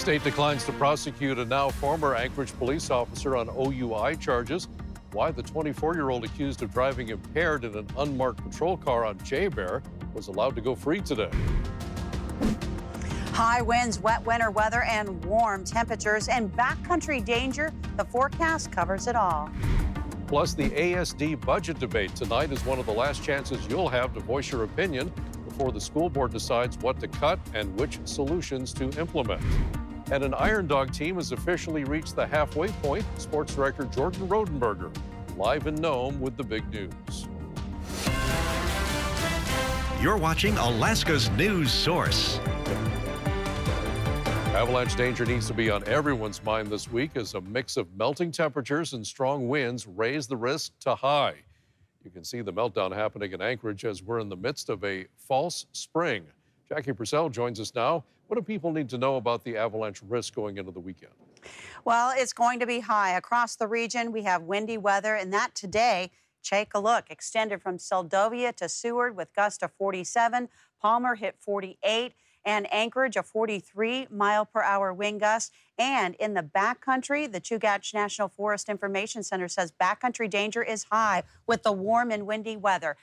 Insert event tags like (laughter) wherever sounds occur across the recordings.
The state declines to prosecute a now former Anchorage police officer on OUI charges. Why the 24 year old accused of driving impaired in an unmarked patrol car on JBER was allowed to go free today. High winds, wet winter weather, and warm temperatures and backcountry danger. The forecast covers it all. Plus, the ASD budget debate tonight is one of the last chances you'll have to voice your opinion before the school board decides what to cut and which solutions to implement. And an Iron Dog team has officially reached the halfway point. Sports director Jordan Rodenberger live in Nome with the big news. You're watching Alaska's news source. Avalanche danger needs to be on everyone's mind this week as a mix of melting temperatures and strong winds raise the risk to high. You can see the meltdown happening in Anchorage as we're in the midst of a false spring. Jackie Purcell joins us now. What do people need to know about the avalanche risk going into the weekend? Well, it's going to be high across the region. We have windy weather, and that today, take a look, extended from Seldovia to Seward with gusts of 47. Palmer hit 48 and Anchorage a 43 mile per hour wind gust. And in the backcountry, the Chugach National Forest Information Center says backcountry danger is high with the warm and windy weather.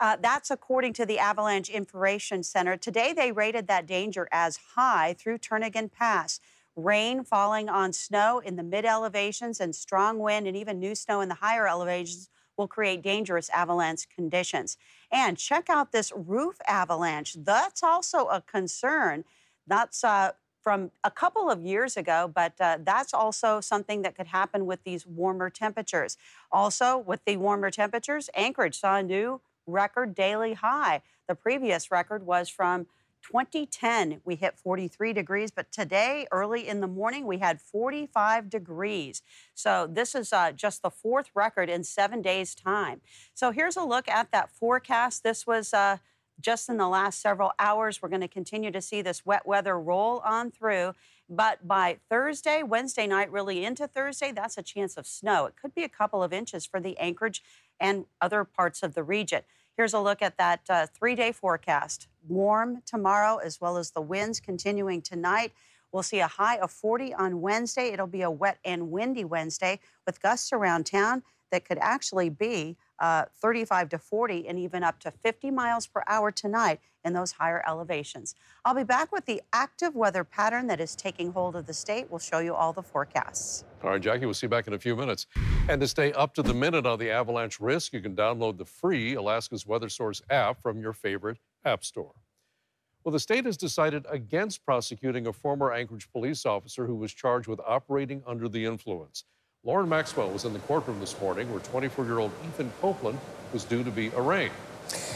Uh, that's according to the Avalanche Information Center. Today, they rated that danger as high through Turnagain Pass. Rain falling on snow in the mid elevations and strong wind and even new snow in the higher elevations will create dangerous avalanche conditions. And check out this roof avalanche. That's also a concern. That's uh, from a couple of years ago, but uh, that's also something that could happen with these warmer temperatures. Also, with the warmer temperatures, Anchorage saw a new record daily high. The previous record was from 2010, we hit 43 degrees, but today, early in the morning, we had 45 degrees. So this is uh, just the fourth record in seven days' time. So here's a look at that forecast. This was uh, just in the last several hours. We're going to continue to see this wet weather roll on through. But by Thursday, Wednesday night, really into Thursday, that's a chance of snow. It could be a couple of inches for the Anchorage and other parts of the region. Here's a look at that uh, three day forecast. Warm tomorrow, as well as the winds continuing tonight. We'll see a high of 40 on Wednesday. It'll be a wet and windy Wednesday with gusts around town that could actually be uh, 35 to 40 and even up to 50 miles per hour tonight in those higher elevations. I'll be back with the active weather pattern that is taking hold of the state. We'll show you all the forecasts. All right, Jackie, we'll see you back in a few minutes. And to stay up to the minute on the avalanche risk, you can download the free Alaska's Weather Source app from your favorite app store. Well, the state has decided against prosecuting a former Anchorage police officer who was charged with operating under the influence. Lauren Maxwell was in the courtroom this morning where 24 year old Ethan Copeland was due to be arraigned.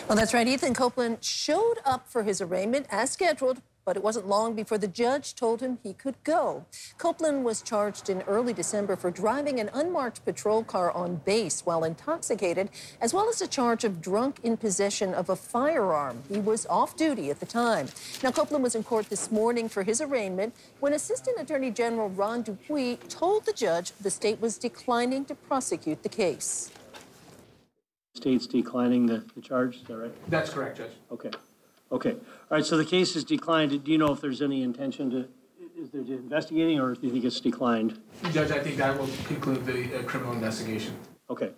Well, that's right. Ethan Copeland showed up for his arraignment as scheduled, but it wasn't long before the judge told him he could go. Copeland was charged in early December for driving an unmarked patrol car on base while intoxicated, as well as a charge of drunk in possession of a firearm. He was off duty at the time. Now, Copeland was in court this morning for his arraignment when Assistant Attorney General Ron Dupuis told the judge the state was declining to prosecute the case. State's declining the, the charge, is that right? That's correct, Judge. Okay, okay. All right, so the case is declined. Do you know if there's any intention to, is there investigating or do you think it's declined? Judge, I think that will conclude the uh, criminal investigation. Okay.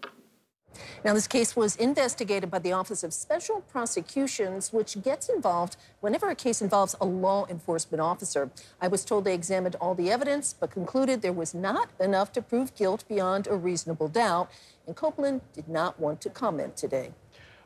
Now, this case was investigated by the Office of Special Prosecutions, which gets involved whenever a case involves a law enforcement officer. I was told they examined all the evidence, but concluded there was not enough to prove guilt beyond a reasonable doubt, and Copeland did not want to comment today.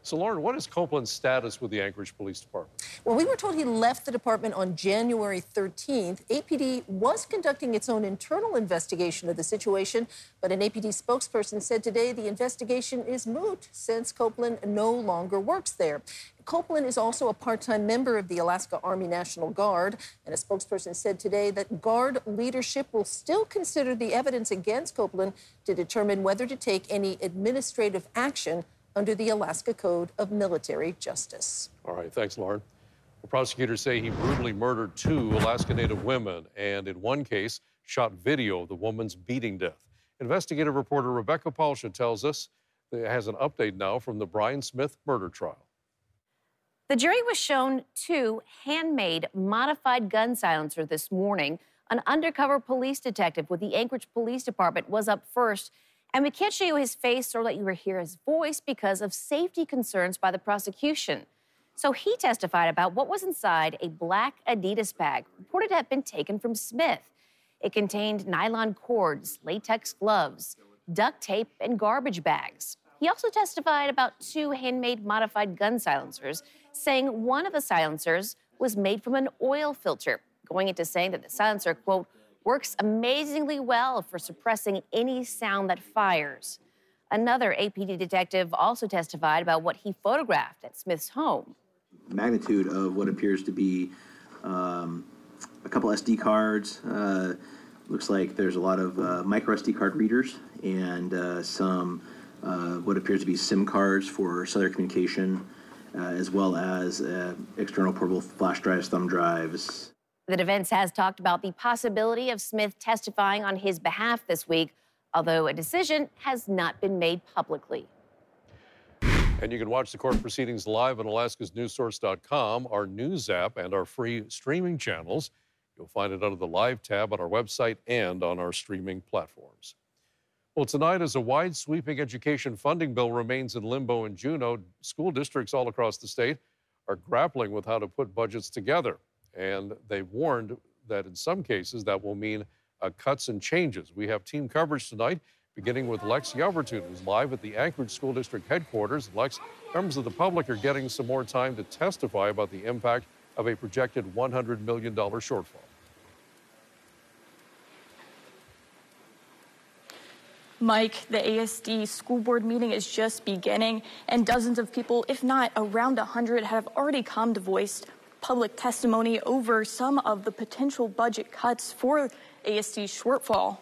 So, Lauren, what is Copeland's status with the Anchorage Police Department? Well, we were told he left the department on January 13th. APD was conducting its own internal investigation of the situation, but an APD spokesperson said today the investigation is moot since Copeland no longer works there. Copeland is also a part time member of the Alaska Army National Guard, and a spokesperson said today that Guard leadership will still consider the evidence against Copeland to determine whether to take any administrative action under the Alaska Code of Military Justice. All right, thanks, Lauren. Well, prosecutors say he brutally murdered two Alaska Native women and, in one case, shot video of the woman's beating death. Investigative reporter Rebecca Palsha tells us that has an update now from the Brian Smith murder trial. The jury was shown two handmade modified gun silencer this morning. An undercover police detective with the Anchorage Police Department was up first and we can't show you his face or let you hear his voice because of safety concerns by the prosecution. So he testified about what was inside a black Adidas bag reported to have been taken from Smith. It contained nylon cords, latex gloves, duct tape, and garbage bags. He also testified about two handmade modified gun silencers, saying one of the silencers was made from an oil filter, going into saying that the silencer, quote, works amazingly well for suppressing any sound that fires. Another APD detective also testified about what he photographed at Smith's home. Magnitude of what appears to be um, a couple SD cards. Uh, looks like there's a lot of uh, micro SD card readers and uh, some uh, what appears to be SIM cards for cellular communication, uh, as well as uh, external portable flash drives, thumb drives, the defense has talked about the possibility of Smith testifying on his behalf this week, although a decision has not been made publicly. And you can watch the court proceedings live on alaskasnewssource.com, our news app, and our free streaming channels. You'll find it under the Live tab on our website and on our streaming platforms. Well, tonight, as a wide sweeping education funding bill remains in limbo in Juneau, school districts all across the state are grappling with how to put budgets together. And they've warned that in some cases that will mean uh, cuts and changes. We have team coverage tonight, beginning with Lex Yelverton, who's live at the Anchorage School District headquarters. Lex, members of the public are getting some more time to testify about the impact of a projected $100 million shortfall. Mike, the ASD school board meeting is just beginning, and dozens of people, if not around 100, have already come to voice public testimony over some of the potential budget cuts for ASD's shortfall.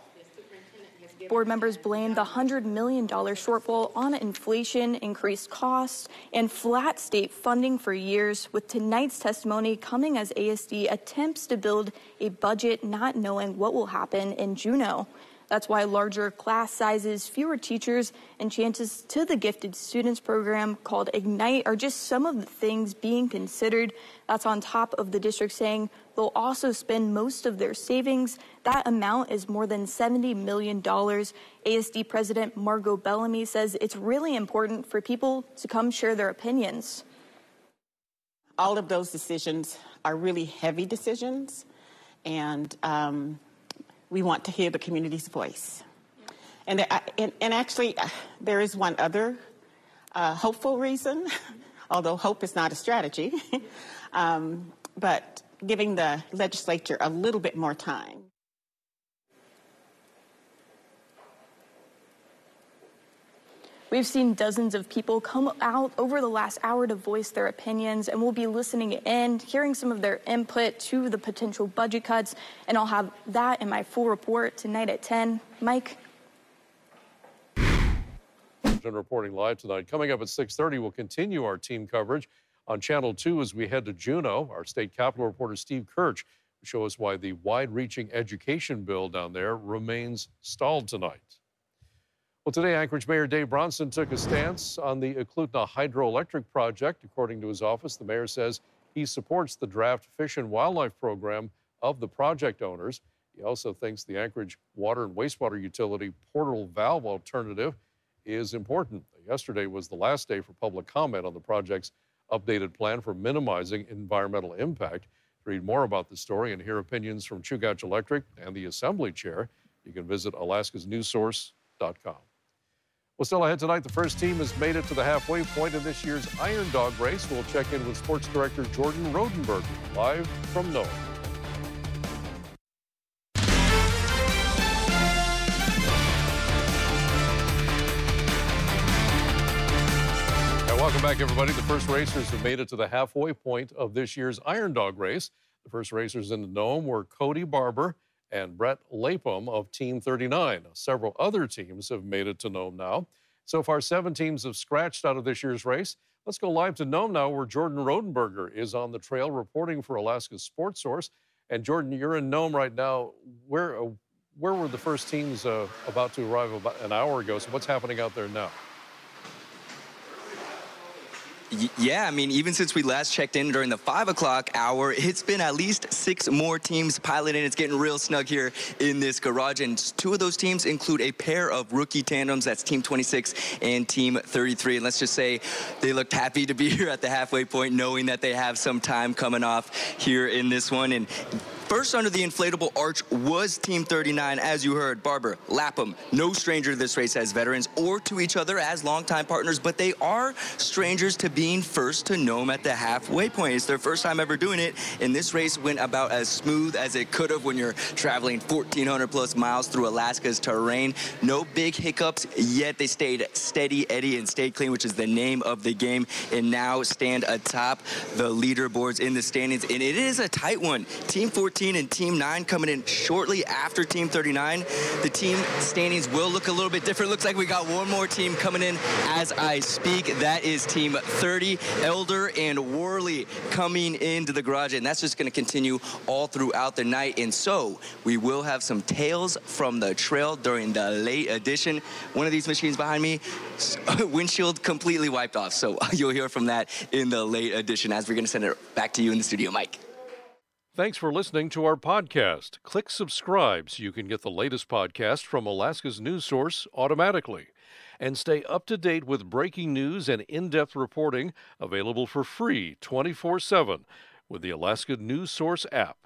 Board members blamed the $100 million shortfall on inflation, increased costs, and flat state funding for years, with tonight's testimony coming as ASD attempts to build a budget not knowing what will happen in Juneau. That's why larger class sizes, fewer teachers, and chances to the gifted students program called Ignite are just some of the things being considered. That's on top of the district saying they'll also spend most of their savings. That amount is more than $70 million. ASD President Margo Bellamy says it's really important for people to come share their opinions. All of those decisions are really heavy decisions. And um, we want to hear the community's voice. And, and, and actually, uh, there is one other uh, hopeful reason, (laughs) although hope is not a strategy, (laughs) um, but giving the legislature a little bit more time. We've seen dozens of people come out over the last hour to voice their opinions, and we'll be listening in, hearing some of their input to the potential budget cuts, and I'll have that in my full report tonight at 10. Mike? Reporting live tonight. Coming up at 6:30, we'll continue our team coverage on Channel 2 as we head to Juneau. Our state capitol reporter Steve Kirch will show us why the wide-reaching education bill down there remains stalled tonight. Well, today, Anchorage Mayor Dave Bronson took a stance on the Eklutna hydroelectric project. According to his office, the mayor says he supports the draft fish and wildlife program of the project owners. He also thinks the Anchorage water and wastewater utility portal valve alternative is important. Yesterday was the last day for public comment on the project's updated plan for minimizing environmental impact. To read more about the story and hear opinions from Chugach Electric and the Assembly Chair, you can visit alaskasnewssource.com. Well, still ahead tonight, the first team has made it to the halfway point in this year's Iron Dog race. We'll check in with sports director Jordan Rodenberg, live from. And welcome back, everybody. The first racers have made it to the halfway point of this year's Iron Dog race. The first racers in the Nome were Cody Barber and Brett Lapham of Team 39. Several other teams have made it to Nome now. So far, seven teams have scratched out of this year's race. Let's go live to Nome now, where Jordan Rodenberger is on the trail reporting for Alaska's Sports Source. And Jordan, you're in Nome right now. Where, uh, where were the first teams uh, about to arrive about an hour ago? So what's happening out there now? Yeah, I mean, even since we last checked in during the five o'clock hour, it's been at least six more teams piloting. It's getting real snug here in this garage. And two of those teams include a pair of rookie tandems. That's Team 26 and Team 33. And let's just say they looked happy to be (laughs) here at the halfway point, knowing that they have some time coming off here in this one. And First under the inflatable arch was Team 39, as you heard. Barber, Lapham, no stranger to this race as veterans or to each other as longtime partners, but they are strangers to being first to Nome at the halfway point. It's their first time ever doing it, and this race went about as smooth as it could have when you're traveling 1,400 plus miles through Alaska's terrain. No big hiccups, yet they stayed steady, Eddie, and stayed clean, which is the name of the game, and now stand atop the leaderboards in the standings. And it is a tight one. Team 14 and Team 9 coming in shortly after Team 39. The team standings will look a little bit different. Looks like we got one more team coming in as I speak. That is Team 30, Elder and Worley coming into the garage, and that's just going to continue all throughout the night. And so we will have some tales from the trail during the late edition. One of these machines behind me, (laughs) windshield completely wiped off. So (laughs) you'll hear from that in the late edition as we're going to send it back to you in the studio, Mike. Thanks for listening to our podcast. Click subscribe so you can get the latest podcast from Alaska's news source automatically. And stay up to date with breaking news and in depth reporting available for free 24 7 with the Alaska News Source app.